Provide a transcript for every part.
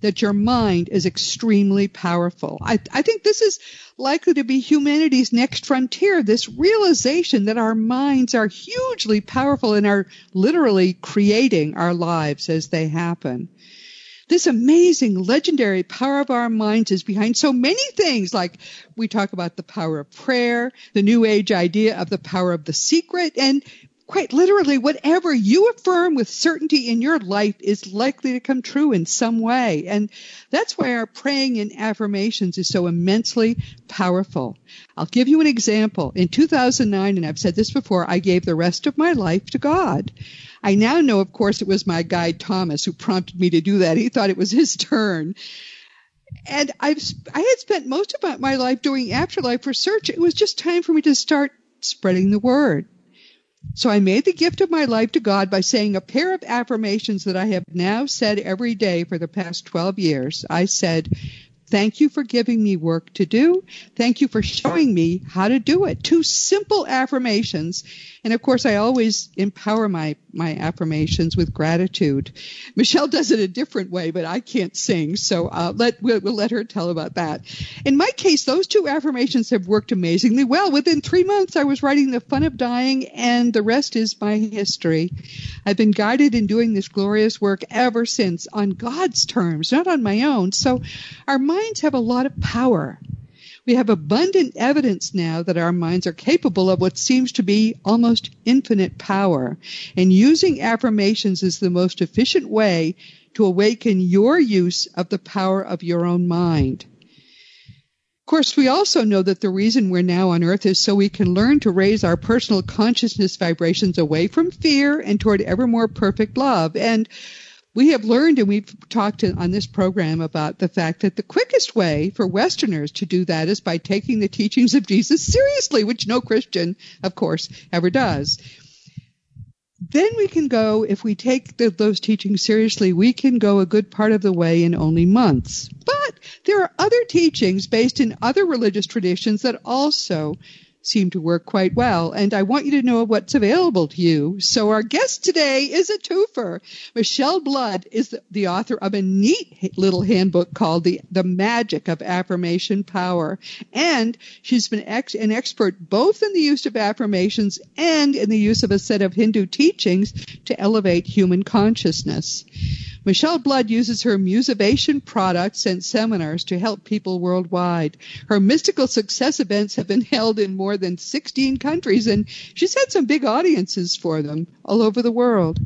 that your mind is extremely powerful. I, I think this is likely to be humanity's next frontier, this realization that our minds are hugely powerful and are literally creating our lives as they happen. This amazing, legendary power of our minds is behind so many things, like we talk about the power of prayer, the new age idea of the power of the secret, and quite literally, whatever you affirm with certainty in your life is likely to come true in some way. And that's why our praying and affirmations is so immensely powerful. I'll give you an example. In 2009, and I've said this before, I gave the rest of my life to God. I now know, of course, it was my guide Thomas who prompted me to do that. He thought it was his turn. And I've, I had spent most of my life doing afterlife research. It was just time for me to start spreading the word. So I made the gift of my life to God by saying a pair of affirmations that I have now said every day for the past 12 years. I said, Thank you for giving me work to do. Thank you for showing me how to do it. Two simple affirmations. And of course, I always empower my, my affirmations with gratitude. Michelle does it a different way, but I can't sing. So, uh, let, we'll, we'll let her tell about that. In my case, those two affirmations have worked amazingly well. Within three months, I was writing The Fun of Dying and the rest is my history. I've been guided in doing this glorious work ever since on God's terms, not on my own. So our minds have a lot of power. We have abundant evidence now that our minds are capable of what seems to be almost infinite power. And using affirmations is the most efficient way to awaken your use of the power of your own mind. Of course, we also know that the reason we're now on earth is so we can learn to raise our personal consciousness vibrations away from fear and toward ever more perfect love. And we have learned and we've talked on this program about the fact that the quickest way for Westerners to do that is by taking the teachings of Jesus seriously, which no Christian, of course, ever does. Then we can go, if we take the, those teachings seriously, we can go a good part of the way in only months. But there are other teachings based in other religious traditions that also seem to work quite well. And I want you to know what's available to you. So our guest today is a twofer. Michelle Blood is the, the author of a neat little handbook called the, the Magic of Affirmation Power. And she's been ex, an expert both in the use of affirmations and in the use of a set of Hindu teachings to elevate human consciousness. Michelle Blood uses her musivation products and seminars to help people worldwide. Her mystical success events have been held in more than 16 countries and she's had some big audiences for them all over the world.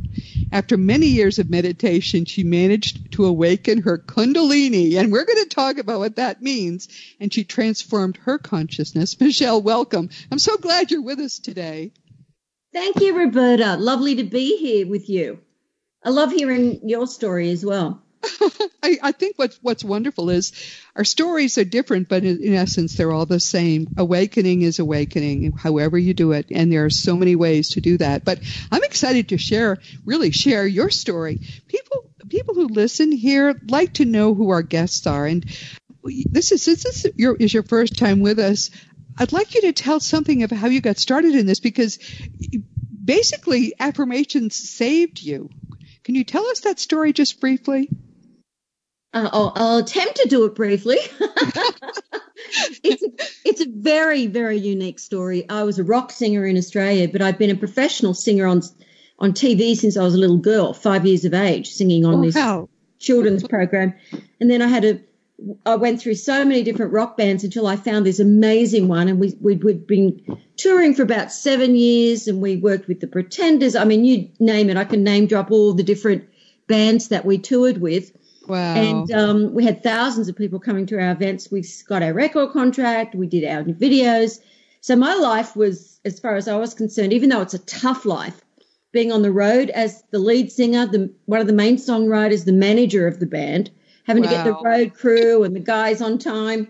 After many years of meditation, she managed to awaken her kundalini and we're going to talk about what that means. And she transformed her consciousness. Michelle, welcome. I'm so glad you're with us today. Thank you, Roberta. Lovely to be here with you. I love hearing your story as well. I, I, think what's what's wonderful is our stories are different, but in, in, essence, they're all the same. Awakening is awakening, however you do it, and there are so many ways to do that. But I'm excited to share, really share your story. People people who listen here like to know who our guests are, and this is this is your is your first time with us. I'd like you to tell something of how you got started in this because basically affirmations saved you can you tell us that story just briefly? Uh, I'll, I'll, attempt to do it briefly. it's, a, it's a very, very unique story. I was a rock singer in Australia, but I've been a professional singer on on TV since I was a little girl, five years of age, singing on oh, this children's program. And then I had a I went through so many different rock bands until I found this amazing one. And we, we, we'd been touring for about seven years and we worked with the Pretenders. I mean, you name it. I can name drop all the different bands that we toured with. Wow. And um, we had thousands of people coming to our events. We got our record contract. We did our videos. So my life was, as far as I was concerned, even though it's a tough life, being on the road as the lead singer, the, one of the main songwriters, the manager of the band – having wow. to get the road crew and the guys on time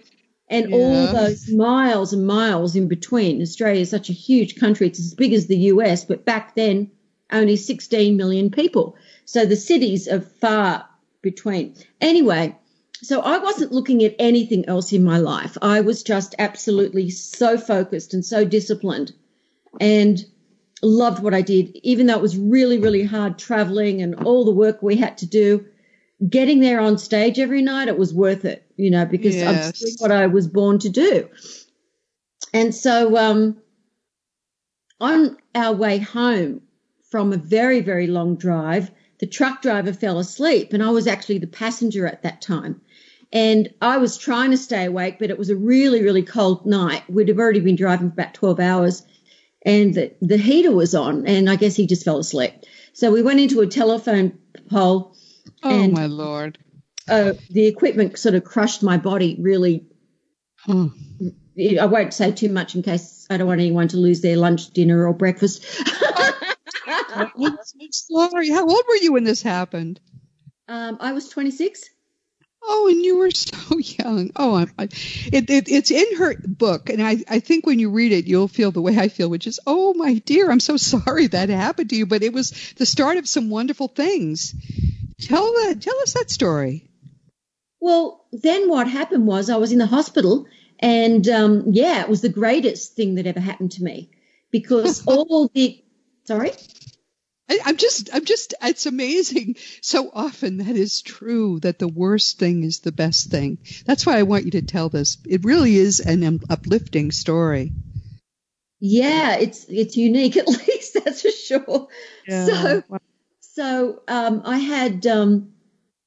and yeah. all those miles and miles in between. Australia is such a huge country. It's as big as the US, but back then, only 16 million people. So the cities are far between. Anyway, so I wasn't looking at anything else in my life. I was just absolutely so focused and so disciplined and loved what I did, even though it was really, really hard traveling and all the work we had to do. Getting there on stage every night, it was worth it, you know, because yes. I'm doing what I was born to do. And so, um, on our way home from a very, very long drive, the truck driver fell asleep and I was actually the passenger at that time. And I was trying to stay awake, but it was a really, really cold night. We'd have already been driving for about 12 hours and the, the heater was on and I guess he just fell asleep. So we went into a telephone pole. Oh and, my lord. Uh, the equipment sort of crushed my body really. Hmm. I won't say too much in case I don't want anyone to lose their lunch, dinner, or breakfast. I'm sorry. How old were you when this happened? Um, I was 26. Oh, and you were so young. Oh, I, I, it, it, it's in her book, and I, I think when you read it, you'll feel the way I feel, which is, oh my dear, I'm so sorry that happened to you, but it was the start of some wonderful things. Tell that, tell us that story. Well, then what happened was I was in the hospital, and um, yeah, it was the greatest thing that ever happened to me because all the sorry. I, I'm just, I'm just, it's amazing. So often that is true that the worst thing is the best thing. That's why I want you to tell this. It really is an uplifting story. Yeah, it's it's unique at least that's for sure. Yeah. So so um, I had um,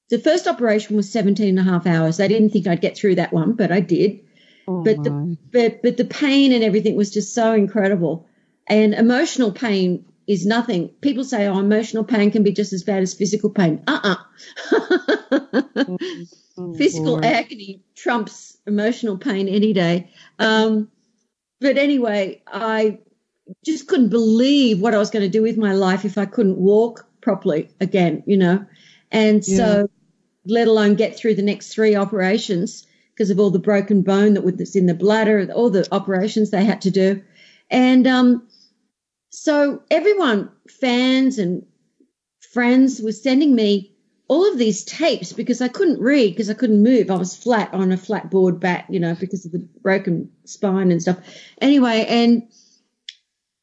the first operation was 17 and a half hours. I didn't think I'd get through that one, but I did. Oh but the but but the pain and everything was just so incredible. And emotional pain is nothing. People say, oh, emotional pain can be just as bad as physical pain. Uh uh oh, physical agony trumps emotional pain any day. Um, but anyway, I just couldn't believe what I was going to do with my life if I couldn't walk properly again, you know. And yeah. so, let alone get through the next three operations because of all the broken bone that was in the bladder, all the operations they had to do. And um, so everyone, fans and friends, was sending me all of these tapes because I couldn't read because I couldn't move. I was flat on a flat board back, you know, because of the broken spine and stuff. Anyway, and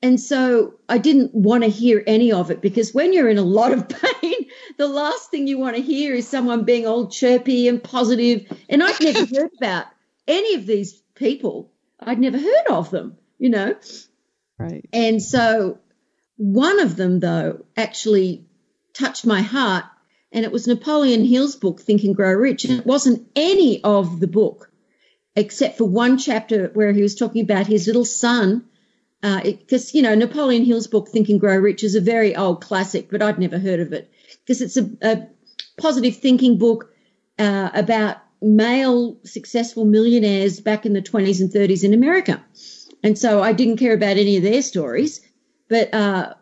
and so I didn't want to hear any of it because when you're in a lot of pain, the last thing you want to hear is someone being all chirpy and positive. And I'd never heard about any of these people. I'd never heard of them, you know. Right. And so one of them, though, actually touched my heart, and it was Napoleon Hill's book, Think and Grow Rich. And it wasn't any of the book, except for one chapter where he was talking about his little son. Because, uh, you know, Napoleon Hill's book, Think and Grow Rich, is a very old classic, but I'd never heard of it because it's a, a, positive thinking book uh, about male successful millionaires back in the 20s and 30s in America. And so I didn't care about any of their stories. But uh,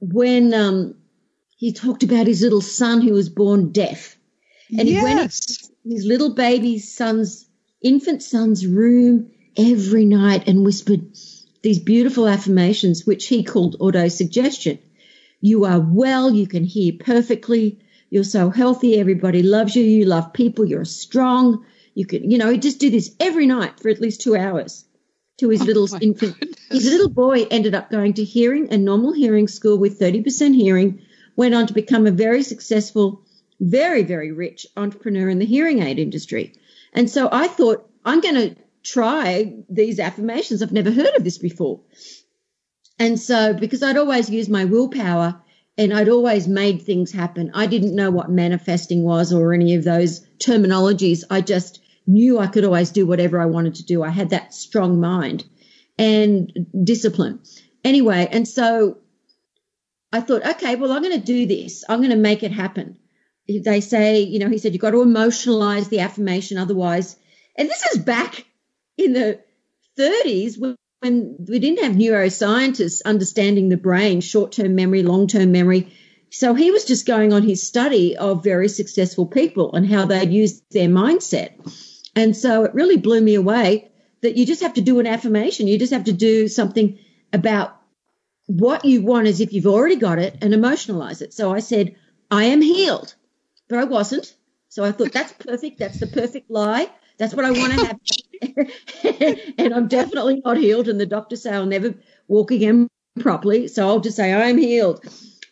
when um, he talked about his little son who was born deaf, and yes. he went into his little baby son's infant son's room every night and whispered these beautiful affirmations, which he called autosuggestion. You are well, you can hear perfectly, you're so healthy, everybody loves you, you love people, you're strong. You can, you know, he just do this every night for at least two hours to his oh little infant. Goodness. His little boy ended up going to hearing a normal hearing school with 30% hearing, went on to become a very successful, very, very rich entrepreneur in the hearing aid industry. And so I thought, I'm going to try these affirmations. I've never heard of this before. And so, because I'd always used my willpower and I'd always made things happen, I didn't know what manifesting was or any of those terminologies. I just knew I could always do whatever I wanted to do. I had that strong mind and discipline. Anyway, and so I thought, okay, well, I'm going to do this. I'm going to make it happen. They say, you know, he said, you've got to emotionalize the affirmation otherwise. And this is back in the 30s when we didn't have neuroscientists understanding the brain, short term memory, long term memory. So he was just going on his study of very successful people and how they'd used their mindset. And so it really blew me away that you just have to do an affirmation. You just have to do something about what you want as if you've already got it and emotionalize it. So I said, I am healed, but I wasn't. So I thought that's perfect. That's the perfect lie. That's what I want to have. and I'm definitely not healed. And the doctor say I'll never walk again properly. So I'll just say I am healed.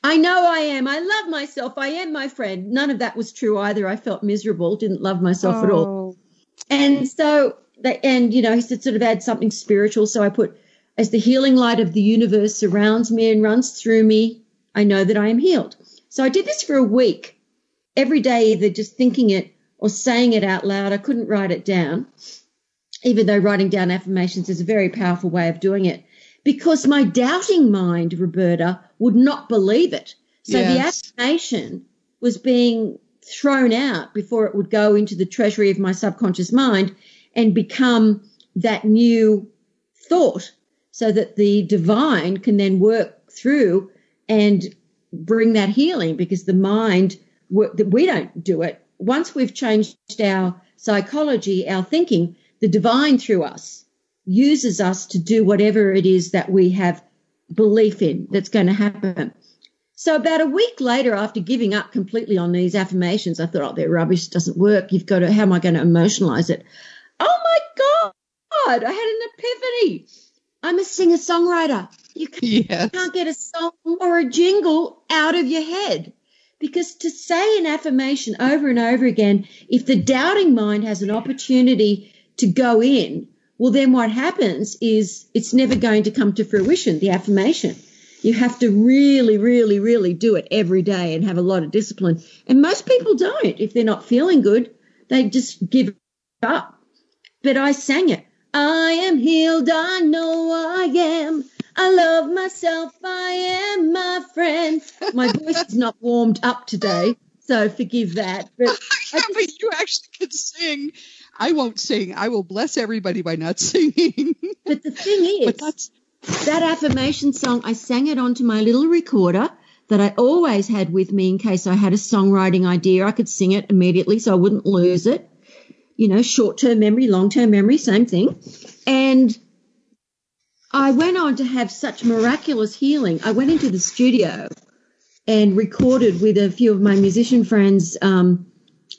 I know I am. I love myself. I am my friend. None of that was true either. I felt miserable, didn't love myself oh. at all. Oh. And so, and you know, he said sort of add something spiritual. So I put, as the healing light of the universe surrounds me and runs through me, I know that I am healed. So I did this for a week, every day, either just thinking it or saying it out loud. I couldn't write it down, even though writing down affirmations is a very powerful way of doing it because my doubting mind, Roberta, would not believe it. So yes. the affirmation was being thrown out before it would go into the treasury of my subconscious mind and become that new thought so that the divine can then work through and bring that healing because the mind that we don't do it once we've changed our psychology our thinking the divine through us uses us to do whatever it is that we have belief in that's going to happen. So about a week later, after giving up completely on these affirmations, I thought, oh, they're rubbish. Doesn't work. You've got to, how am I going to emotionalize it? Oh my God. I had an epiphany. I'm a singer songwriter. You can't, yes. can't get a song or a jingle out of your head. Because to say an affirmation over and over again, if the doubting mind has an opportunity to go in well, then what happens is it's never going to come to fruition, the affirmation. You have to really, really, really do it every day and have a lot of discipline. And most people don't. If they're not feeling good, they just give up. But I sang it. I am healed. I know I am. I love myself. I am my friend. My voice is not warmed up today, so forgive that. But, yeah, but you actually can sing. I won't sing. I will bless everybody by not singing. but the thing is, that affirmation song, I sang it onto my little recorder that I always had with me in case I had a songwriting idea. I could sing it immediately so I wouldn't lose it. You know, short term memory, long term memory, same thing. And I went on to have such miraculous healing. I went into the studio and recorded with a few of my musician friends um,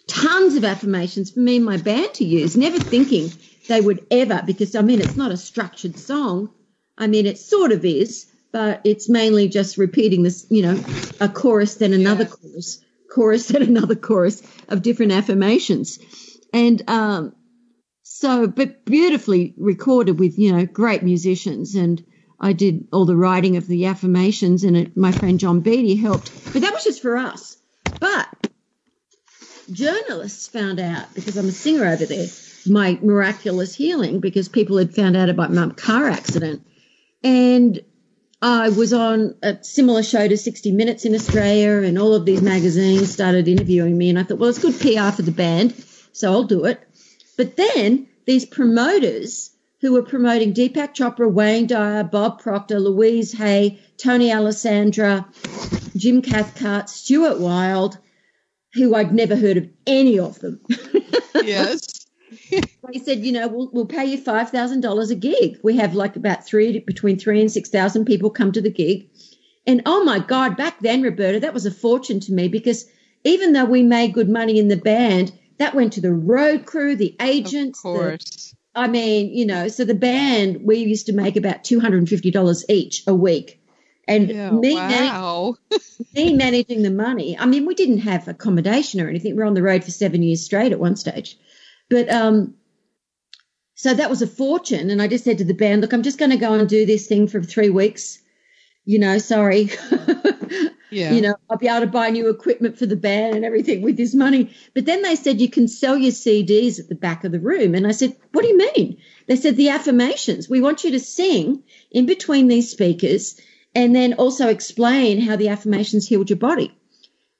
tons of affirmations for me and my band to use, never thinking they would ever, because I mean, it's not a structured song. I mean, it sort of is, but it's mainly just repeating this, you know, a chorus, then another yes. chorus, chorus, then another chorus of different affirmations. And, um, so, but beautifully recorded with, you know, great musicians. And I did all the writing of the affirmations and it, my friend John Beatty helped, but that was just for us. But journalists found out because I'm a singer over there my miraculous healing because people had found out about my car accident and I was on a similar show to 60 Minutes in Australia and all of these magazines started interviewing me and I thought well it's good PR for the band so I'll do it but then these promoters who were promoting Deepak Chopra, Wayne Dyer, Bob Proctor, Louise Hay, Tony Alessandra, Jim Cathcart, Stuart Wilde – who I'd never heard of any of them. yes. they said, you know, we'll, we'll pay you $5,000 a gig. We have like about three, between three and 6,000 people come to the gig. And oh my God, back then, Roberta, that was a fortune to me because even though we made good money in the band, that went to the road crew, the agents. Of course. The, I mean, you know, so the band, we used to make about $250 each a week. And yeah, me, wow. me managing the money. I mean, we didn't have accommodation or anything. We are on the road for seven years straight at one stage. But um, so that was a fortune. And I just said to the band, look, I'm just going to go and do this thing for three weeks. You know, sorry. yeah. You know, I'll be able to buy new equipment for the band and everything with this money. But then they said, you can sell your CDs at the back of the room. And I said, what do you mean? They said, the affirmations. We want you to sing in between these speakers and then also explain how the affirmations healed your body.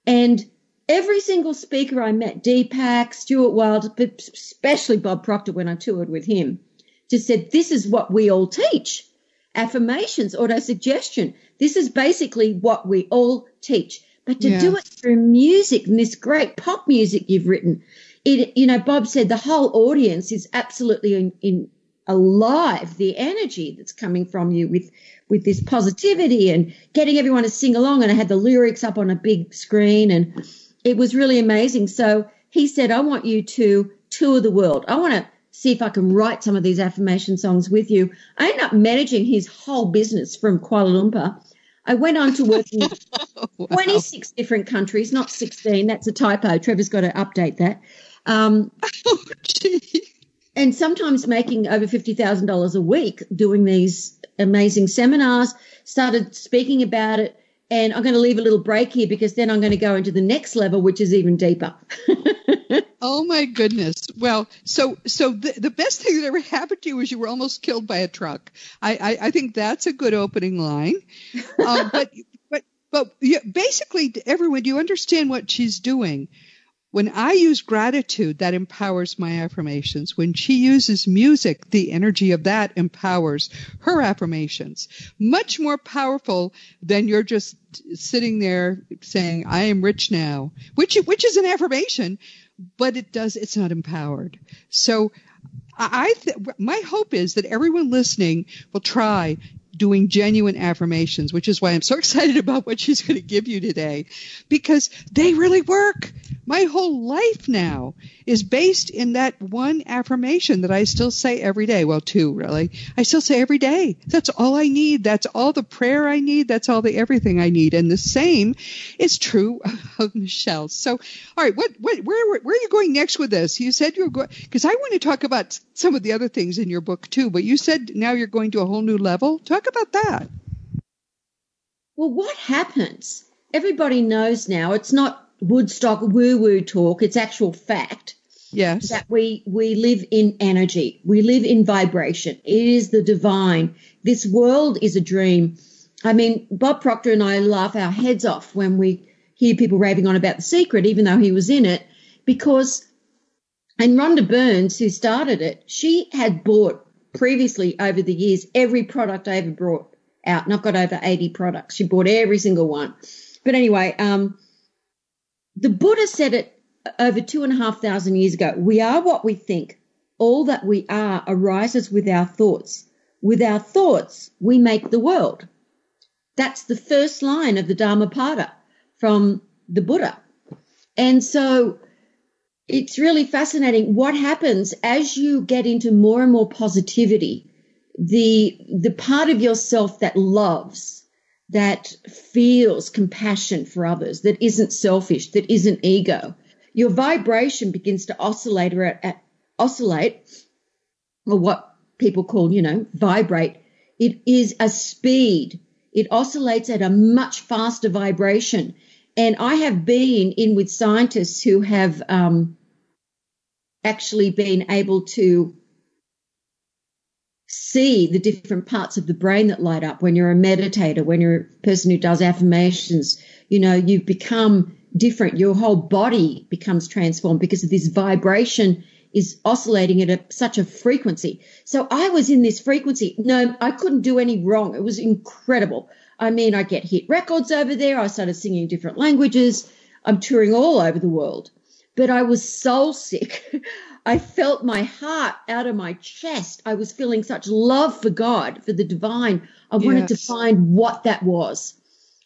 And every single speaker I met, Deepak, Stuart Wilde, but especially Bob Proctor when I toured with him, just said, this is what we all teach. Affirmations, auto suggestion. This is basically what we all teach. but to do it through music and this great pop music you've written, it, you know, Bob said the whole audience is absolutely in, in alive. The energy that's coming from you with, with this positivity and getting everyone to sing along. And I had the lyrics up on a big screen and it was really amazing. So he said, I want you to tour the world. I want to see if I can write some of these affirmation songs with you. I ended up managing his whole business from Kuala Lumpur. I went on to work in wow. 26 different countries, not 16. That's a typo. Trevor's got to update that. Um, oh, and sometimes making over $50,000 a week doing these amazing seminars, started speaking about it. And I'm going to leave a little break here because then I'm going to go into the next level, which is even deeper. oh my goodness. Well, so so the, the best thing that ever happened to you was you were almost killed by a truck. I I, I think that's a good opening line. Um, but but but yeah, basically, everyone, do you understand what she's doing? When I use gratitude, that empowers my affirmations. When she uses music, the energy of that empowers her affirmations. Much more powerful than you're just sitting there saying, I am rich now, which, which is an affirmation, but it does, it's not empowered. So I, th- my hope is that everyone listening will try doing genuine affirmations, which is why I'm so excited about what she's going to give you today because they really work. My whole life now is based in that one affirmation that I still say every day. Well, two really. I still say every day. That's all I need. That's all the prayer I need. That's all the everything I need. And the same is true of Michelle. So, all right, what, what, where, where are you going next with this? You said you were going, because I want to talk about some of the other things in your book too, but you said now you're going to a whole new level. Talk about that. Well, what happens? Everybody knows now it's not Woodstock woo woo talk, it's actual fact. Yes. That we, we live in energy. We live in vibration. It is the divine. This world is a dream. I mean, Bob Proctor and I laugh our heads off when we hear people raving on about the secret, even though he was in it, because, and Rhonda Burns, who started it, she had bought previously over the years every product I ever brought out, and I've got over 80 products. She bought every single one. But anyway, um, the Buddha said it over two and a half thousand years ago. We are what we think. All that we are arises with our thoughts. With our thoughts, we make the world. That's the first line of the Dhammapada from the Buddha. And so it's really fascinating what happens as you get into more and more positivity. The, the part of yourself that loves, that feels compassion for others, that isn't selfish, that isn't ego, your vibration begins to oscillate or at, at, oscillate, or what people call, you know, vibrate. It is a speed. It oscillates at a much faster vibration. And I have been in with scientists who have um, actually been able to see the different parts of the brain that light up when you're a meditator, when you're a person who does affirmations. You know, you've become different. Your whole body becomes transformed because of this vibration is oscillating at a, such a frequency. So I was in this frequency. No, I couldn't do any wrong. It was incredible. I mean, I get hit records over there. I started singing different languages. I'm touring all over the world, but I was soul sick. I felt my heart out of my chest. I was feeling such love for God, for the divine. I wanted to find what that was,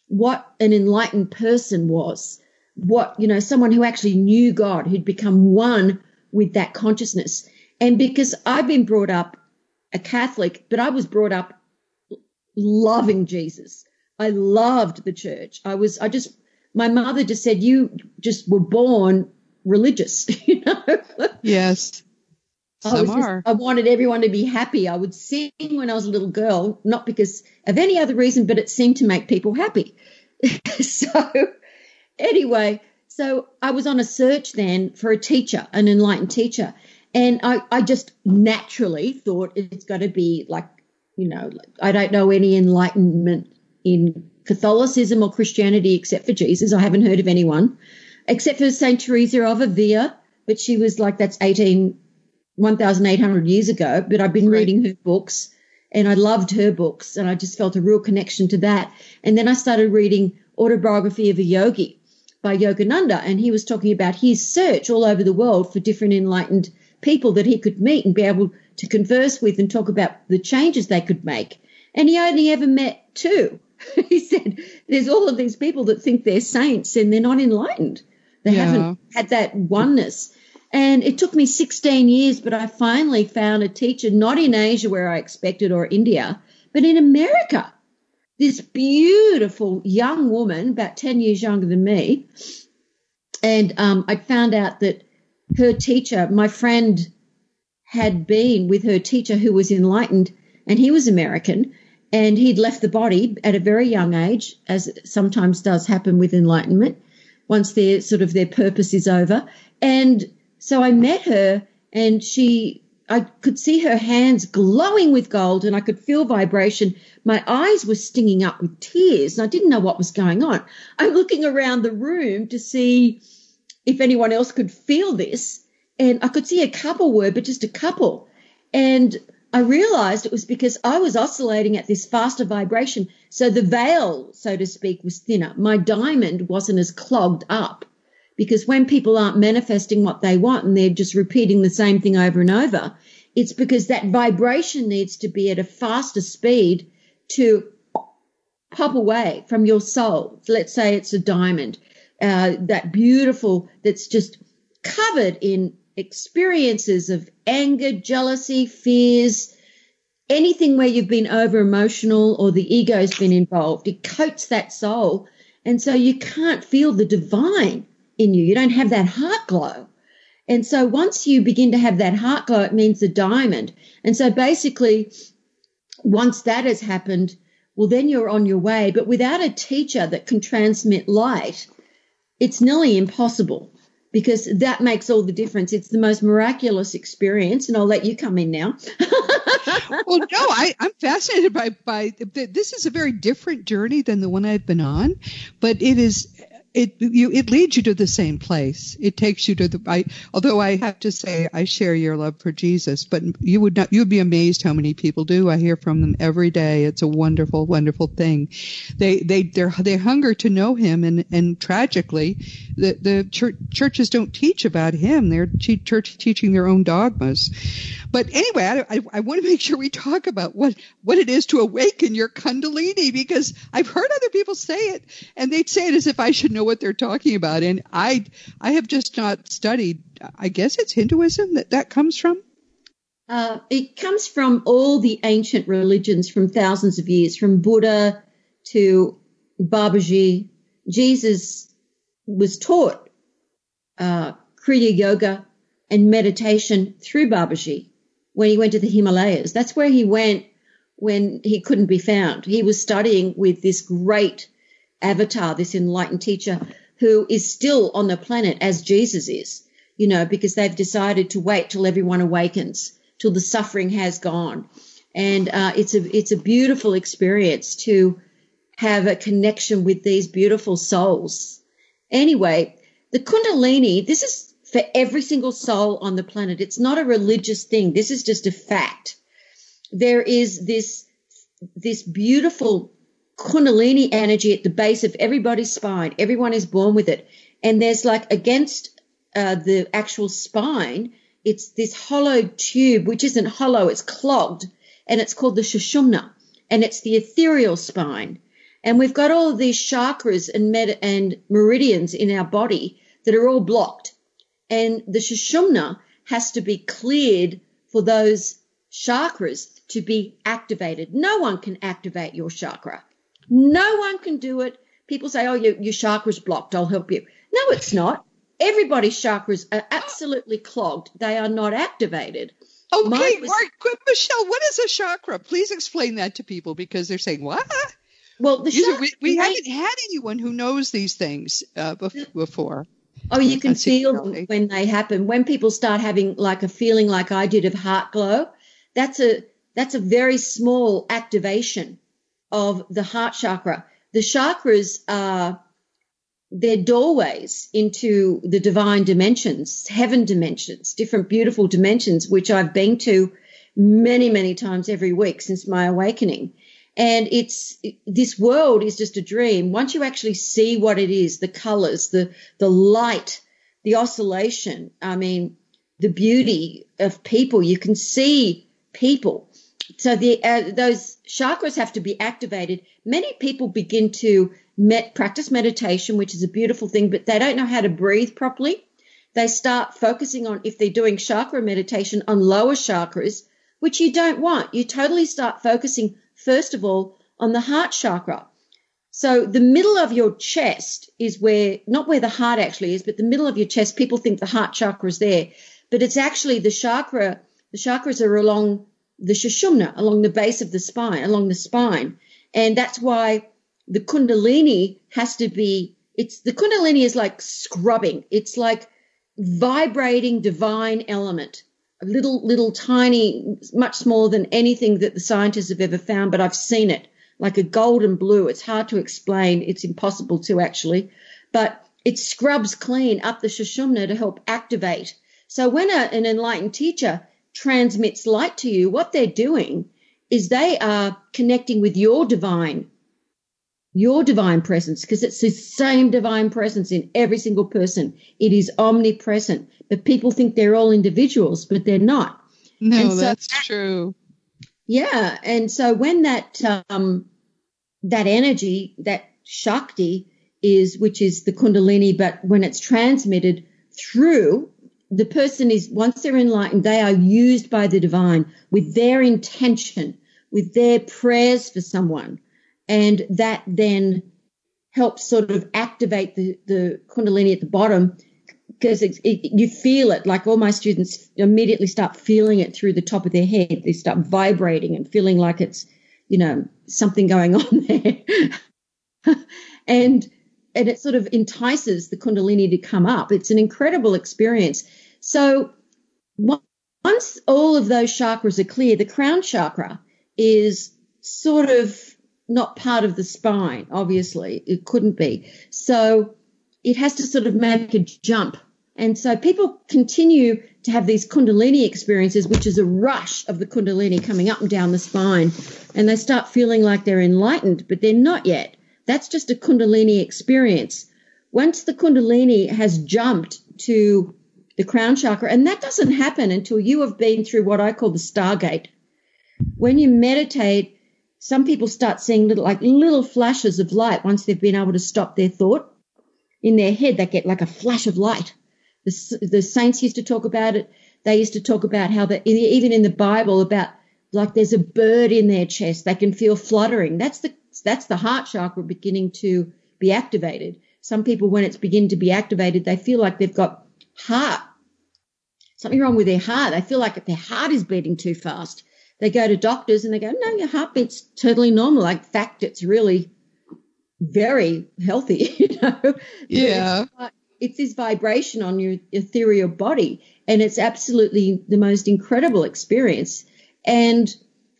what an enlightened person was what, you know, someone who actually knew God, who'd become one with that consciousness. And because I've been brought up a Catholic, but I was brought up loving Jesus. I loved the church. I was, I just, my mother just said, you just were born religious, you know? Yes. Some I, are. Just, I wanted everyone to be happy. I would sing when I was a little girl, not because of any other reason, but it seemed to make people happy. so Anyway, so I was on a search then for a teacher, an enlightened teacher. And I, I just naturally thought it's got to be like, you know, I don't know any enlightenment in Catholicism or Christianity except for Jesus. I haven't heard of anyone except for St. Teresa of Avila, but she was like, that's 18, 1,800 years ago. But I've been right. reading her books and I loved her books and I just felt a real connection to that. And then I started reading autobiography of a yogi by Yogananda, and he was talking about his search all over the world for different enlightened people that he could meet and be able to converse with and talk about the changes they could make. And he only ever met two. he said, There's all of these people that think they're saints and they're not enlightened. They yeah. haven't had that oneness. And it took me 16 years, but I finally found a teacher, not in Asia where I expected or India, but in America. This beautiful young woman, about 10 years younger than me. And um, I found out that her teacher, my friend, had been with her teacher who was enlightened, and he was American, and he'd left the body at a very young age, as sometimes does happen with enlightenment, once their sort of their purpose is over. And so I met her, and she, I could see her hands glowing with gold, and I could feel vibration. My eyes were stinging up with tears, and I didn't know what was going on. I'm looking around the room to see if anyone else could feel this. And I could see a couple were, but just a couple. And I realized it was because I was oscillating at this faster vibration. So the veil, so to speak, was thinner. My diamond wasn't as clogged up because when people aren't manifesting what they want and they're just repeating the same thing over and over, it's because that vibration needs to be at a faster speed to pop away from your soul. Let's say it's a diamond uh, that beautiful, that's just covered in experiences of anger, jealousy, fears, anything where you've been over emotional or the ego's been involved. It coats that soul. And so you can't feel the divine in you. You don't have that heart glow. And so once you begin to have that heart glow, it means the diamond. And so basically, once that has happened, well, then you're on your way. But without a teacher that can transmit light, it's nearly impossible because that makes all the difference. It's the most miraculous experience, and I'll let you come in now. well, no, I, I'm fascinated by by this is a very different journey than the one I've been on, but it is it you it leads you to the same place. It takes you to the. I, although I have to say I share your love for Jesus, but you would not. You'd be amazed how many people do. I hear from them every day. It's a wonderful, wonderful thing. They they they they hunger to know Him, and and tragically, the the church, churches don't teach about Him. They're church teaching their own dogmas. But anyway, I, I, I want to make sure we talk about what what it is to awaken your Kundalini because I've heard other people say it, and they'd say it as if I should know what they're talking about. And I, I have just not studied. I guess it's Hinduism that that comes from. Uh, it comes from all the ancient religions from thousands of years, from Buddha to Babaji. Jesus was taught uh, Kriya Yoga and meditation through Babaji when he went to the Himalayas. That's where he went when he couldn't be found. He was studying with this great avatar, this enlightened teacher who is still on the planet as Jesus is, you know, because they've decided to wait till everyone awakens, till the suffering has gone. And uh, it's a it's a beautiful experience to have a connection with these beautiful souls. Anyway, the Kundalini, this is for every single soul on the planet. It's not a religious thing. This is just a fact. There is this this beautiful kundalini energy at the base of everybody's spine. Everyone is born with it. And there's like against uh, the actual spine, it's this hollow tube, which isn't hollow, it's clogged, and it's called the Sushumna, and it's the ethereal spine. And we've got all of these chakras and, med- and meridians in our body that are all blocked. And the Sushumna has to be cleared for those chakras to be activated. No one can activate your chakra. No one can do it. People say, oh, your, your chakra's blocked. I'll help you. No, it's not. Everybody's chakras are absolutely clogged. They are not activated. Okay, was, Mark, Michelle, what is a chakra? Please explain that to people because they're saying, what? Well, the chakra, we, we haven't had anyone who knows these things uh, before. Oh, you can feel them when they happen. When people start having like a feeling like I did of heart glow, that's a that's a very small activation of the heart chakra. The chakras are they're doorways into the divine dimensions, heaven dimensions, different beautiful dimensions, which I've been to many, many times every week since my awakening. And it's, this world is just a dream. Once you actually see what it is, the colors, the, the light, the oscillation, I mean, the beauty of people, you can see people. So the, uh, those chakras have to be activated. Many people begin to met, practice meditation, which is a beautiful thing, but they don't know how to breathe properly. They start focusing on, if they're doing chakra meditation, on lower chakras, which you don't want. You totally start focusing, first of all, on the heart chakra. So the middle of your chest is where, not where the heart actually is, but the middle of your chest, people think the heart chakra is there, but it's actually the chakra, the chakras are along the sushumna, along the base of the spine, along the spine. And that's why the kundalini has to be, it's, the kundalini is like scrubbing. It's like vibrating divine element. A little, little tiny, much smaller than anything that the scientists have ever found, but I've seen it like a golden blue. It's hard to explain. It's impossible to actually, but it scrubs clean up the sushumna to help activate. So when a, an enlightened teacher transmits light to you, what they're doing is they are connecting with your divine your divine presence because it's the same divine presence in every single person. It is omnipresent, but people think they're all individuals, but they're not. No, so, that's true. Yeah, and so when that um, that energy, that shakti, is which is the kundalini, but when it's transmitted through the person is once they're enlightened, they are used by the divine with their intention, with their prayers for someone. And that then helps sort of activate the, the kundalini at the bottom because it, you feel it. Like all my students immediately start feeling it through the top of their head. They start vibrating and feeling like it's you know something going on there. And and it sort of entices the kundalini to come up it's an incredible experience so once all of those chakras are clear the crown chakra is sort of not part of the spine, obviously. It couldn't be. So it has to sort of make a jump. And so people continue to have these Kundalini experiences, which is a rush of the Kundalini coming up and down the spine. And they start feeling like they're enlightened, but they're not yet. That's just a Kundalini experience. Once the Kundalini has jumped to the crown chakra, and that doesn't happen until you have been through what I call the stargate. When you meditate, some people start seeing little, like little flashes of light once they've been able to stop their thought. In their head, they get like a flash of light. The, the saints used to talk about it. They used to talk about how the, even in the Bible about like there's a bird in their chest. They can feel fluttering. That's the, that's the heart chakra beginning to be activated. Some people, when it's beginning to be activated, they feel like they've got heart, something wrong with their heart. They feel like their heart is beating too fast they go to doctors and they go, no, your heartbeat's totally normal. Like, fact, it's really very healthy, you know? Yeah. It's, it's this vibration on your ethereal body. And it's absolutely the most incredible experience. And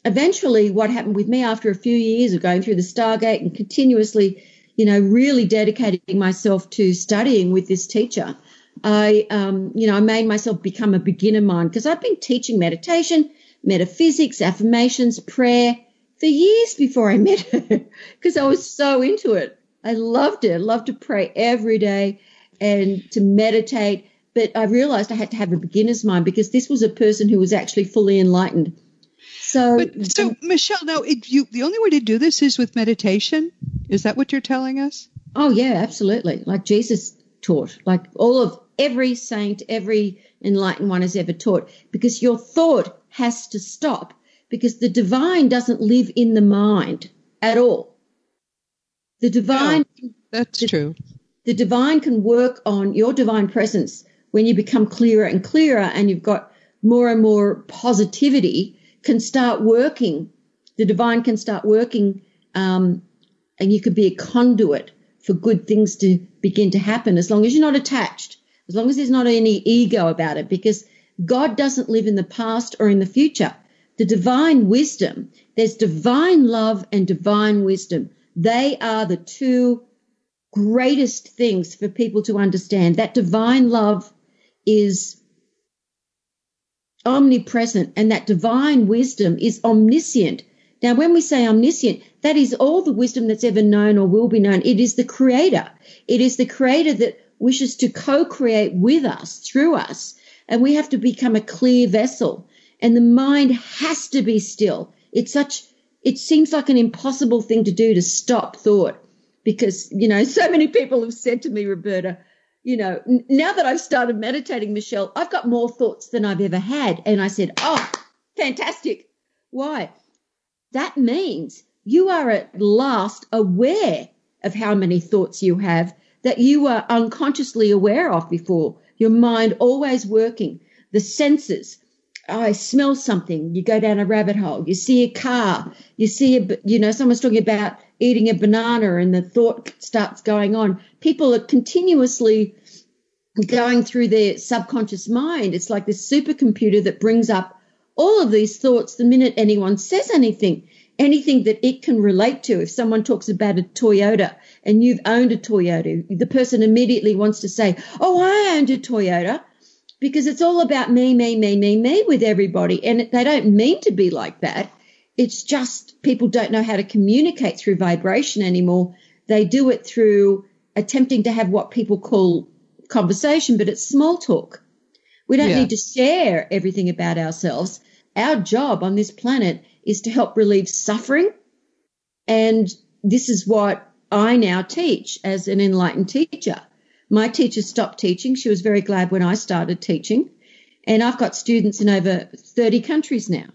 eventually, what happened with me after a few years of going through the Stargate and continuously, you know, really dedicating myself to studying with this teacher, I, um, you know, I made myself become a beginner mind because I've been teaching meditation metaphysics, affirmations, prayer for years before I met her because I was so into it. I loved it. I loved to pray every day and to meditate. But I realized I had to have a beginner's mind because this was a person who was actually fully enlightened. So, but, so Michelle, now it, you, the only way to do this is with meditation. Is that what you're telling us? Oh yeah, absolutely. Like Jesus taught, like all of every saint, every enlightened one has ever taught, because your thought has to stop because the divine doesn't live in the mind at all. The divine. No, that's the, true. The divine can work on your divine presence when you become clearer and clearer and you've got more and more positivity can start working. The divine can start working, um, and you can be a conduit for good things to begin to happen as long as you're not attached, as long as there's not any ego about it, because God doesn't live in the past or in the future. The divine wisdom, there's divine love and divine wisdom. They are the two greatest things for people to understand. That divine love is omnipresent and that divine wisdom is omniscient. Now, when we say omniscient, that is all the wisdom that's ever known or will be known. It is the creator. It is the creator that wishes to co-create with us, through us. And we have to become a clear vessel. And the mind has to be still. It's such, it seems like an impossible thing to do to stop thought because, you know, so many people have said to me, Roberta, you know, now that I've started meditating, Michelle, I've got more thoughts than I've ever had. And I said, oh, fantastic. Why? That means you are at last aware of how many thoughts you have that you were unconsciously aware of before. Your mind always working. The senses. I smell something. You go down a rabbit hole. You see a car. You see a, you know, someone's talking about eating a banana and the thought starts going on. People are continuously going through their subconscious mind. It's like this supercomputer that brings up all of these thoughts the minute anyone says anything, anything that it can relate to. If someone talks about a Toyota and you've owned a Toyota, the person immediately wants to say, Oh, I owned a Toyota because it's all about me, me, me, me, me with everybody. And they don't mean to be like that. It's just people don't know how to communicate through vibration anymore. They do it through attempting to have what people call conversation, but it's small talk. We don't yeah. need to share everything about ourselves. Our job on this planet is to help relieve suffering. And this is what I now teach as an enlightened teacher. My teacher stopped teaching. She was very glad when I started teaching. And I've got students in over 30 countries now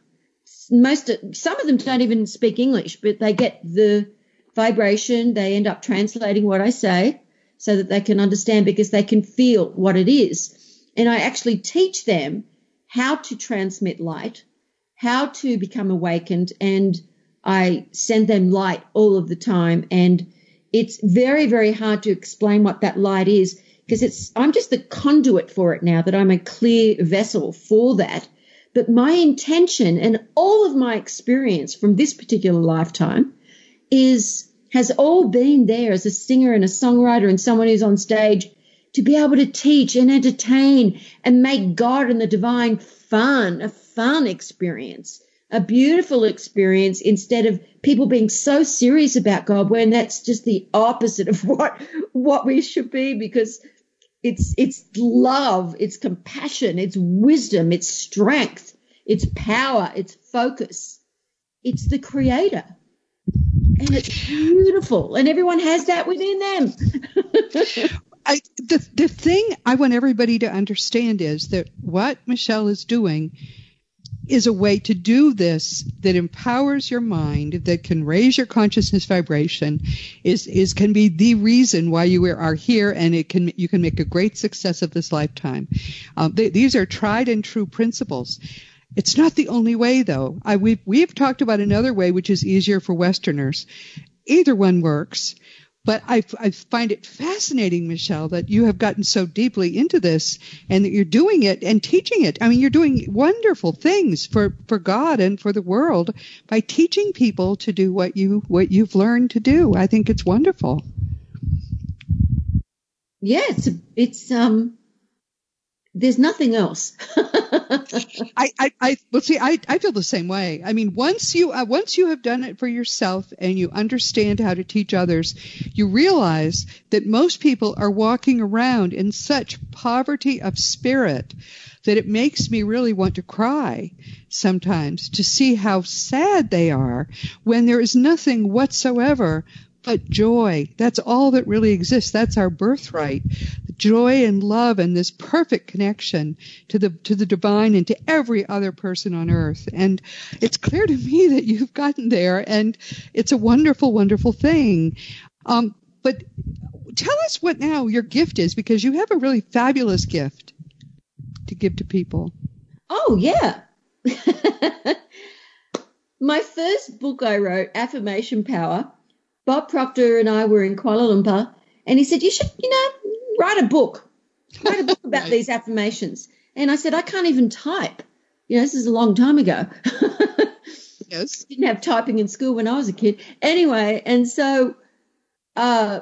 most some of them don't even speak English, but they get the vibration. They end up translating what I say so that they can understand because they can feel what it is. And I actually teach them how to transmit light, how to become awakened, and I send them light all of the time. And it's very, very hard to explain what that light is because it's I'm just the conduit for it now that I'm a clear vessel for that. But my intention and all of my experience from this particular lifetime is has all been there as a singer and a songwriter and someone who's on stage to be able to teach and entertain and make God and the divine fun, a fun experience, a beautiful experience instead of people being so serious about God when that's just the opposite of what, what we should be because it's, it's love, it's compassion, it's wisdom, it's strength, it's power, it's focus. It's the creator. And it's beautiful. And everyone has that within them. I, the, the thing I want everybody to understand is that what Michelle is doing is a way to do this that empowers your mind, that can raise your consciousness vibration, is, is can be the reason why you are here, and it can you can make a great success of this lifetime. Um, these are tried and true principles. It's not the only way, though. I, we've we've talked about another way, which is easier for Westerners. Either one works. But I, I find it fascinating, Michelle, that you have gotten so deeply into this and that you're doing it and teaching it. I mean, you're doing wonderful things for, for God and for the world by teaching people to do what you, what you've learned to do. I think it's wonderful. Yeah, it's, it's, um, there's nothing else. I, I, I, well, see, I, I feel the same way. I mean, once you, uh, once you have done it for yourself and you understand how to teach others, you realize that most people are walking around in such poverty of spirit that it makes me really want to cry sometimes to see how sad they are when there is nothing whatsoever but joy. That's all that really exists. That's our birthright. Joy and love and this perfect connection to the, to the divine and to every other person on earth. And it's clear to me that you've gotten there and it's a wonderful, wonderful thing. Um, but tell us what now your gift is because you have a really fabulous gift to give to people. Oh, yeah. My first book I wrote, Affirmation Power, Bob Proctor and I were in Kuala Lumpur, and he said, You should, you know, write a book. Write a book about these affirmations. And I said, I can't even type. You know, this is a long time ago. yes. Didn't have typing in school when I was a kid. Anyway, and so uh,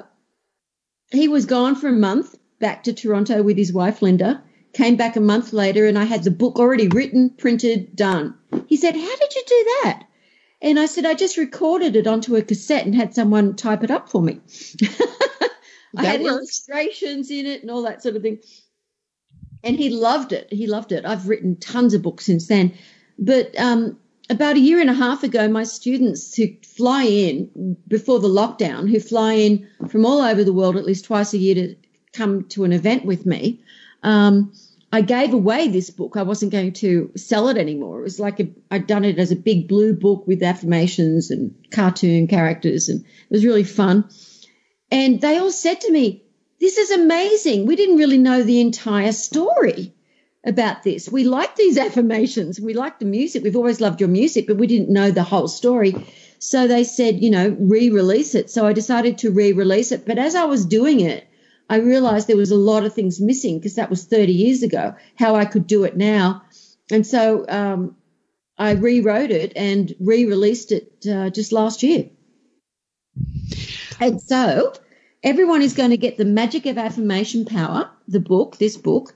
he was gone for a month back to Toronto with his wife, Linda. Came back a month later, and I had the book already written, printed, done. He said, How did you do that? And I said, I just recorded it onto a cassette and had someone type it up for me. I had works. illustrations in it and all that sort of thing. And he loved it. He loved it. I've written tons of books since then. But um, about a year and a half ago, my students who fly in before the lockdown, who fly in from all over the world at least twice a year to come to an event with me, um, I gave away this book. I wasn't going to sell it anymore. It was like i had done it as a big blue book with affirmations and cartoon characters, and it was really fun. And they all said to me, This is amazing. We didn't really know the entire story about this. We like these affirmations. We like the music. We've always loved your music, but we didn't know the whole story. So they said, you know, re release it. So I decided to re release it. But as I was doing it, I realized there was a lot of things missing because that was 30 years ago, how I could do it now. And so um, I rewrote it and re released it uh, just last year. And so everyone is going to get the Magic of Affirmation Power, the book, this book.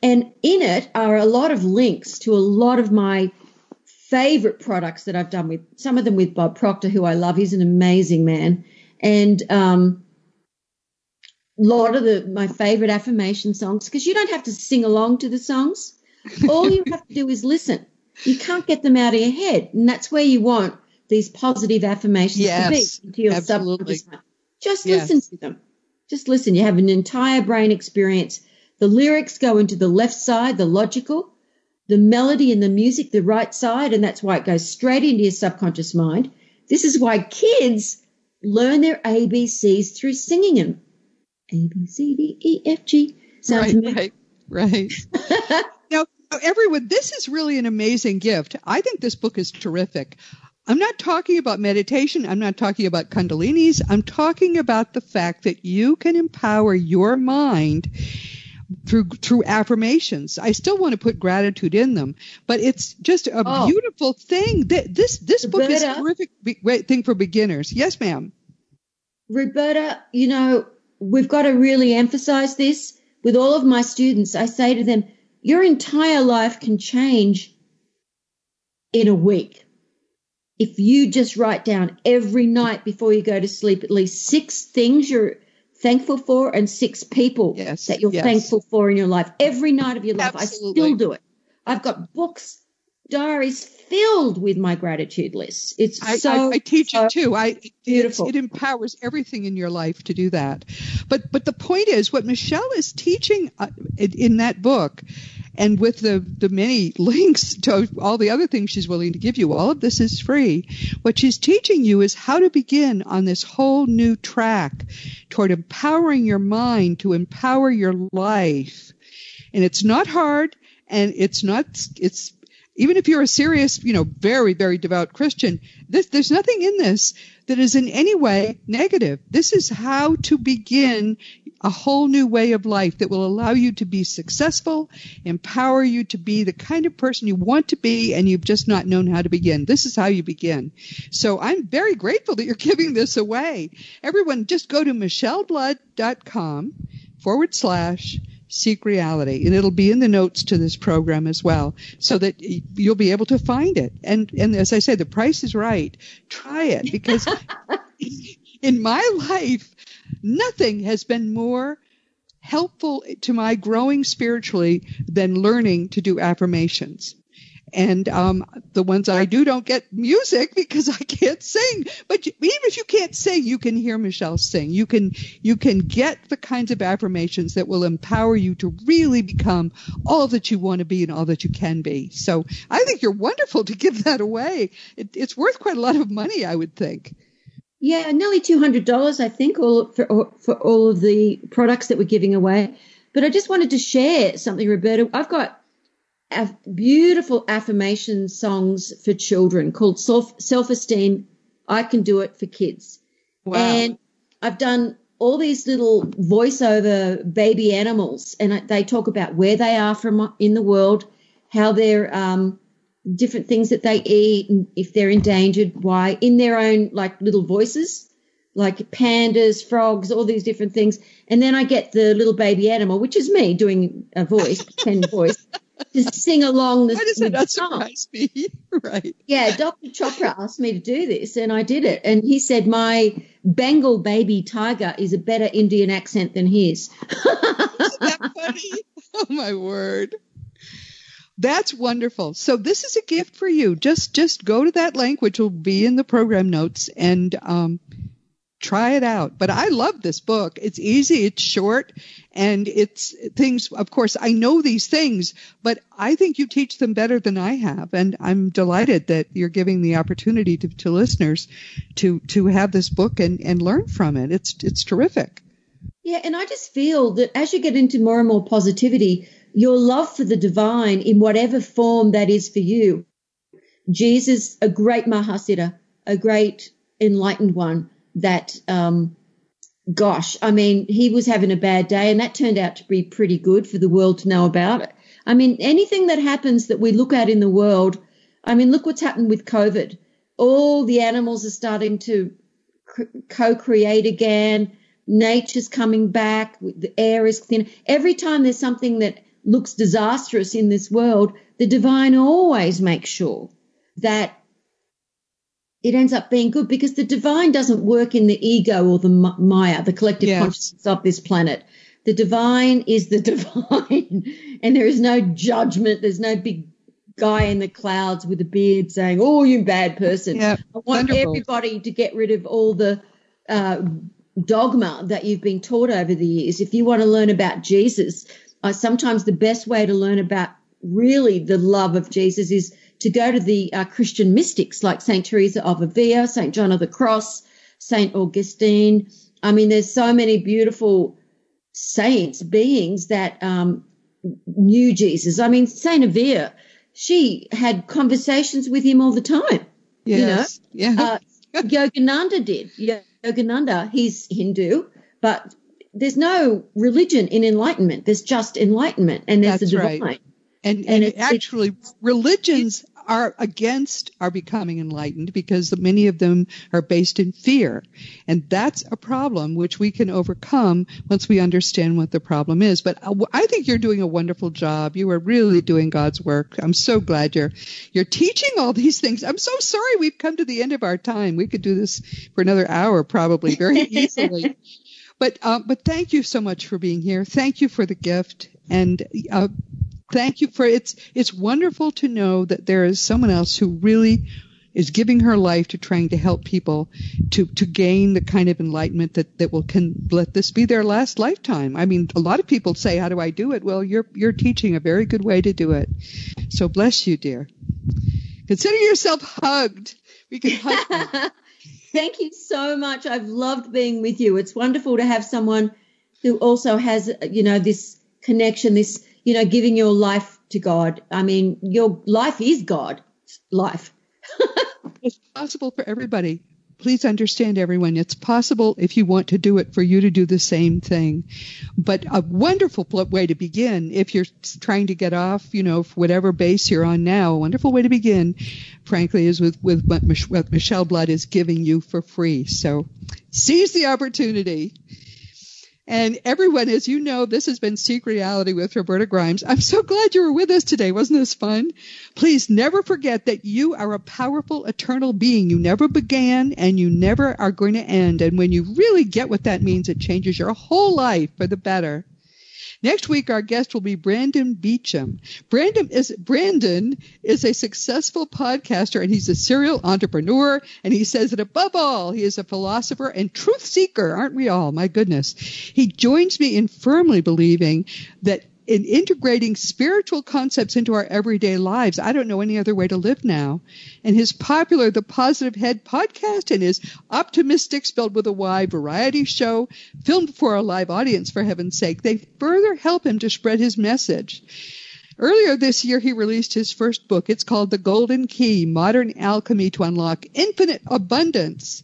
And in it are a lot of links to a lot of my favorite products that I've done with some of them with Bob Proctor, who I love. He's an amazing man. And um, lot of the my favorite affirmation songs because you don't have to sing along to the songs. All you have to do is listen. You can't get them out of your head, and that's where you want these positive affirmations yes, to be into your absolutely. subconscious mind. Just yes. listen to them. Just listen. You have an entire brain experience. The lyrics go into the left side, the logical, the melody and the music, the right side, and that's why it goes straight into your subconscious mind. This is why kids learn their ABCs through singing them. A B C D E F G. Sounds right, right, right. now, everyone, this is really an amazing gift. I think this book is terrific. I'm not talking about meditation. I'm not talking about kundalinis. I'm talking about the fact that you can empower your mind through through affirmations. I still want to put gratitude in them, but it's just a oh. beautiful thing. This this book is a terrific thing for beginners. Yes, ma'am. Roberta, you know, we've got to really emphasize this with all of my students. I say to them, your entire life can change in a week. If you just write down every night before you go to sleep at least six things you're thankful for and six people yes, that you're yes. thankful for in your life every night of your life. Absolutely. I still do it. I've got books diaries filled with my gratitude lists. It's I, so I, I teach so it too. I beautiful. It empowers everything in your life to do that. But but the point is, what Michelle is teaching uh, in, in that book, and with the the many links to all the other things she's willing to give you, all of this is free. What she's teaching you is how to begin on this whole new track toward empowering your mind to empower your life. And it's not hard and it's not it's even if you're a serious, you know, very, very devout Christian, this, there's nothing in this that is in any way negative. This is how to begin a whole new way of life that will allow you to be successful, empower you to be the kind of person you want to be, and you've just not known how to begin. This is how you begin. So I'm very grateful that you're giving this away. Everyone, just go to michelleblood.com forward slash Seek Reality. And it'll be in the notes to this program as well so that you'll be able to find it. And, and as I say, the price is right. Try it because in my life, nothing has been more helpful to my growing spiritually than learning to do affirmations. And um, the ones I do don't get music because I can't sing. But even if you can't sing, you can hear Michelle sing. You can you can get the kinds of affirmations that will empower you to really become all that you want to be and all that you can be. So I think you're wonderful to give that away. It, it's worth quite a lot of money, I would think. Yeah, nearly two hundred dollars, I think, all for for all of the products that we're giving away. But I just wanted to share something, Roberta. I've got beautiful affirmation songs for children called Self Self Esteem. I can do it for kids. Wow. And I've done all these little voiceover baby animals, and they talk about where they are from in the world, how they're um, different things that they eat, and if they're endangered, why, in their own like little voices, like pandas, frogs, all these different things. And then I get the little baby animal, which is me doing a voice, pen voice, to sing along. The, Why does that not surprise me? right. Yeah, Dr. Chopra asked me to do this, and I did it. And he said my Bengal baby tiger is a better Indian accent than his. Isn't that funny? Oh my word. That's wonderful. So this is a gift for you. Just just go to that link, which will be in the program notes, and um, try it out. But I love this book. It's easy, it's short, and it's things, of course, I know these things, but I think you teach them better than I have. And I'm delighted that you're giving the opportunity to, to listeners to, to have this book and, and learn from it. It's, it's terrific. Yeah. And I just feel that as you get into more and more positivity, your love for the divine in whatever form that is for you. Jesus, a great Mahasiddha, a great enlightened one that, um, gosh, I mean, he was having a bad day and that turned out to be pretty good for the world to know about it. I mean, anything that happens that we look at in the world, I mean, look what's happened with COVID. All the animals are starting to co-create again. Nature's coming back. The air is thin. Every time there's something that looks disastrous in this world, the divine always makes sure that it ends up being good because the divine doesn't work in the ego or the Maya, the collective yes. consciousness of this planet. The divine is the divine, and there is no judgment. There's no big guy in the clouds with a beard saying, "Oh, you bad person." Yeah, I want wonderful. everybody to get rid of all the uh, dogma that you've been taught over the years. If you want to learn about Jesus, uh, sometimes the best way to learn about really the love of Jesus is to go to the uh, Christian mystics like St. Teresa of Avila, St. John of the Cross, St. Augustine. I mean, there's so many beautiful saints, beings that um, knew Jesus. I mean, St. Avila, she had conversations with him all the time. Yes. You know? Yeah. uh, Yogananda did. Yogananda, he's Hindu, but there's no religion in enlightenment. There's just enlightenment, and there's That's the divine. Right. And, and, and it, actually, it, religions are against our becoming enlightened because many of them are based in fear. And that's a problem which we can overcome once we understand what the problem is. But I think you're doing a wonderful job. You are really doing God's work. I'm so glad you're, you're teaching all these things. I'm so sorry we've come to the end of our time. We could do this for another hour probably very easily. But uh, but thank you so much for being here. Thank you for the gift, and uh, thank you for it's it's wonderful to know that there is someone else who really is giving her life to trying to help people to to gain the kind of enlightenment that that will can let this be their last lifetime. I mean, a lot of people say, "How do I do it?" Well, you're you're teaching a very good way to do it. So bless you, dear. Consider yourself hugged. We can hug. Thank you so much. I've loved being with you. It's wonderful to have someone who also has, you know, this connection, this, you know, giving your life to God. I mean, your life is God's life. it's possible for everybody please understand everyone it's possible if you want to do it for you to do the same thing but a wonderful way to begin if you're trying to get off you know whatever base you're on now a wonderful way to begin frankly is with with what michelle blood is giving you for free so seize the opportunity and everyone, as you know, this has been Seek Reality with Roberta Grimes. I'm so glad you were with us today. Wasn't this fun? Please never forget that you are a powerful, eternal being. You never began and you never are going to end. And when you really get what that means, it changes your whole life for the better. Next week, our guest will be Brandon Beachum. Brandon is, Brandon is a successful podcaster and he's a serial entrepreneur. And he says that above all, he is a philosopher and truth seeker. Aren't we all? My goodness. He joins me in firmly believing that in integrating spiritual concepts into our everyday lives. I don't know any other way to live now. And his popular The Positive Head podcast and his optimistic spelled with a Y variety show filmed for a live audience for heaven's sake, they further help him to spread his message. Earlier this year, he released his first book. It's called The Golden Key, Modern Alchemy to Unlock Infinite Abundance.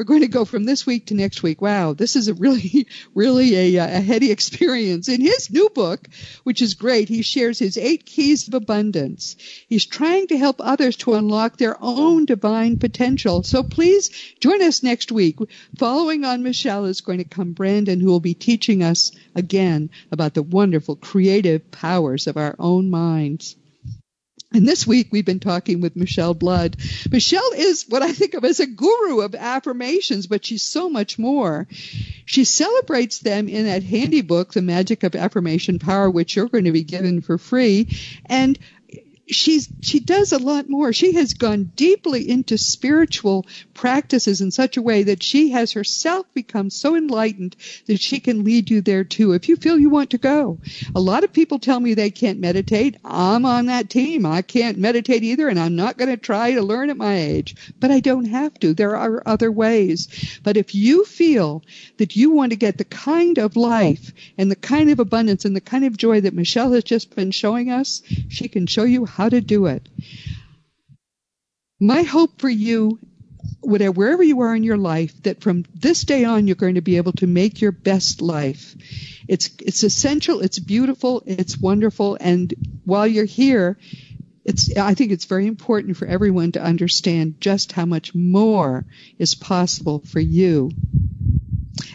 We're going to go from this week to next week. Wow, this is a really, really a, uh, a heady experience. In his new book, which is great, he shares his eight keys of abundance. He's trying to help others to unlock their own divine potential. So please join us next week. Following on Michelle is going to come Brandon, who will be teaching us again about the wonderful creative powers of our own minds. And this week we've been talking with Michelle Blood. Michelle is what I think of as a guru of affirmations, but she's so much more. She celebrates them in that handy book, The Magic of Affirmation Power, which you're going to be given for free. And she's she does a lot more. She has gone deeply into spiritual practices in such a way that she has herself become so enlightened that she can lead you there too if you feel you want to go. A lot of people tell me they can't meditate. I'm on that team. I can't meditate either and I'm not going to try to learn at my age, but I don't have to. There are other ways. But if you feel that you want to get the kind of life and the kind of abundance and the kind of joy that Michelle has just been showing us, she can show you how how to do it. My hope for you, whatever, wherever you are in your life, that from this day on you're going to be able to make your best life. It's it's essential, it's beautiful, it's wonderful, and while you're here, it's I think it's very important for everyone to understand just how much more is possible for you.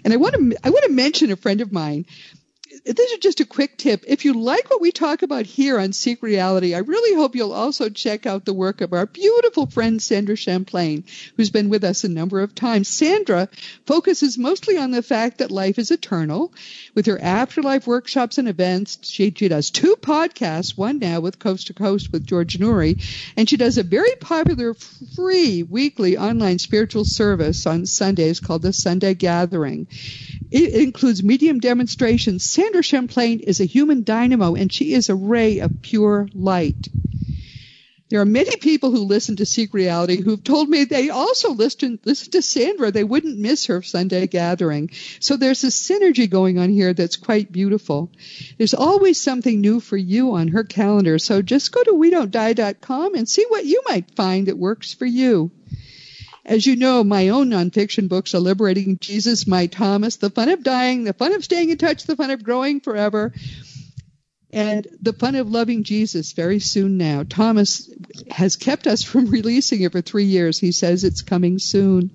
And I want to I want to mention a friend of mine this is just a quick tip. If you like what we talk about here on Seek Reality, I really hope you'll also check out the work of our beautiful friend Sandra Champlain, who's been with us a number of times. Sandra focuses mostly on the fact that life is eternal. With her afterlife workshops and events, she, she does two podcasts, one now with Coast to Coast with George Noory, and she does a very popular free weekly online spiritual service on Sundays called the Sunday Gathering. It includes medium demonstrations. Sandra Champlain is a human dynamo and she is a ray of pure light. There are many people who listen to Seek Reality who've told me they also listen, listen to Sandra. They wouldn't miss her Sunday gathering. So there's a synergy going on here that's quite beautiful. There's always something new for you on her calendar. So just go to we don't die.com and see what you might find that works for you. As you know, my own nonfiction books are Liberating Jesus, My Thomas, The Fun of Dying, The Fun of Staying in Touch, The Fun of Growing Forever, and The Fun of Loving Jesus very soon now. Thomas has kept us from releasing it for three years. He says it's coming soon.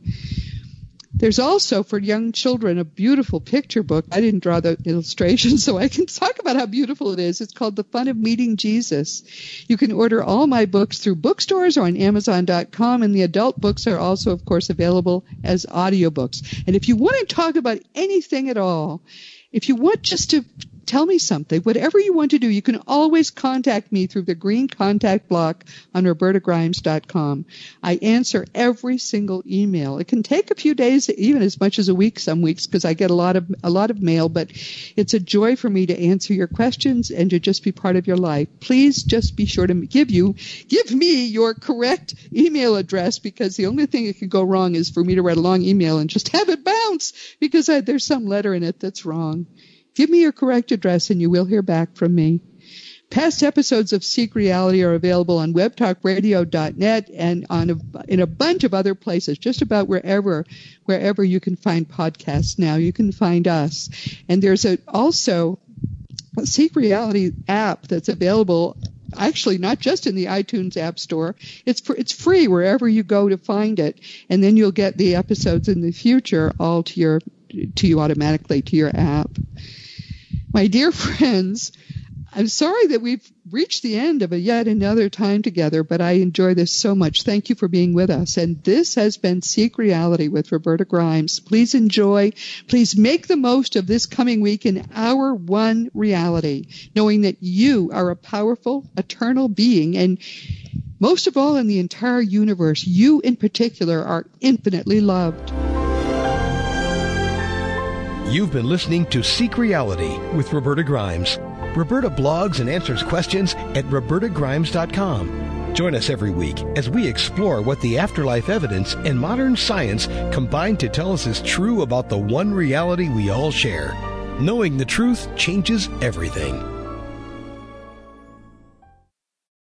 There's also for young children a beautiful picture book. I didn't draw the illustrations, so I can talk about how beautiful it is. It's called The Fun of Meeting Jesus. You can order all my books through bookstores or on Amazon.com, and the adult books are also, of course, available as audiobooks. And if you want to talk about anything at all, if you want just to tell me something. Whatever you want to do, you can always contact me through the green contact block on robertagrimes.com. I answer every single email. It can take a few days, even as much as a week some weeks, because I get a lot of a lot of mail, but it's a joy for me to answer your questions and to just be part of your life. Please just be sure to give you give me your correct email address because the only thing that could go wrong is for me to write a long email and just have it bounce because I, there's some letter in it that's wrong. Give me your correct address and you will hear back from me. Past episodes of Seek Reality are available on webtalkradio.net and on a, in a bunch of other places, just about wherever wherever you can find podcasts now. You can find us. And there's a, also a Seek Reality app that's available actually not just in the iTunes App Store. It's for, it's free wherever you go to find it, and then you'll get the episodes in the future all to your to you automatically to your app. My dear friends, I'm sorry that we've reached the end of a yet another time together, but I enjoy this so much. Thank you for being with us. And this has been Seek Reality with Roberta Grimes. Please enjoy. Please make the most of this coming week in our one reality, knowing that you are a powerful, eternal being and most of all in the entire universe, you in particular are infinitely loved. You've been listening to Seek Reality with Roberta Grimes. Roberta blogs and answers questions at robertagrimes.com. Join us every week as we explore what the afterlife evidence and modern science combine to tell us is true about the one reality we all share. Knowing the truth changes everything.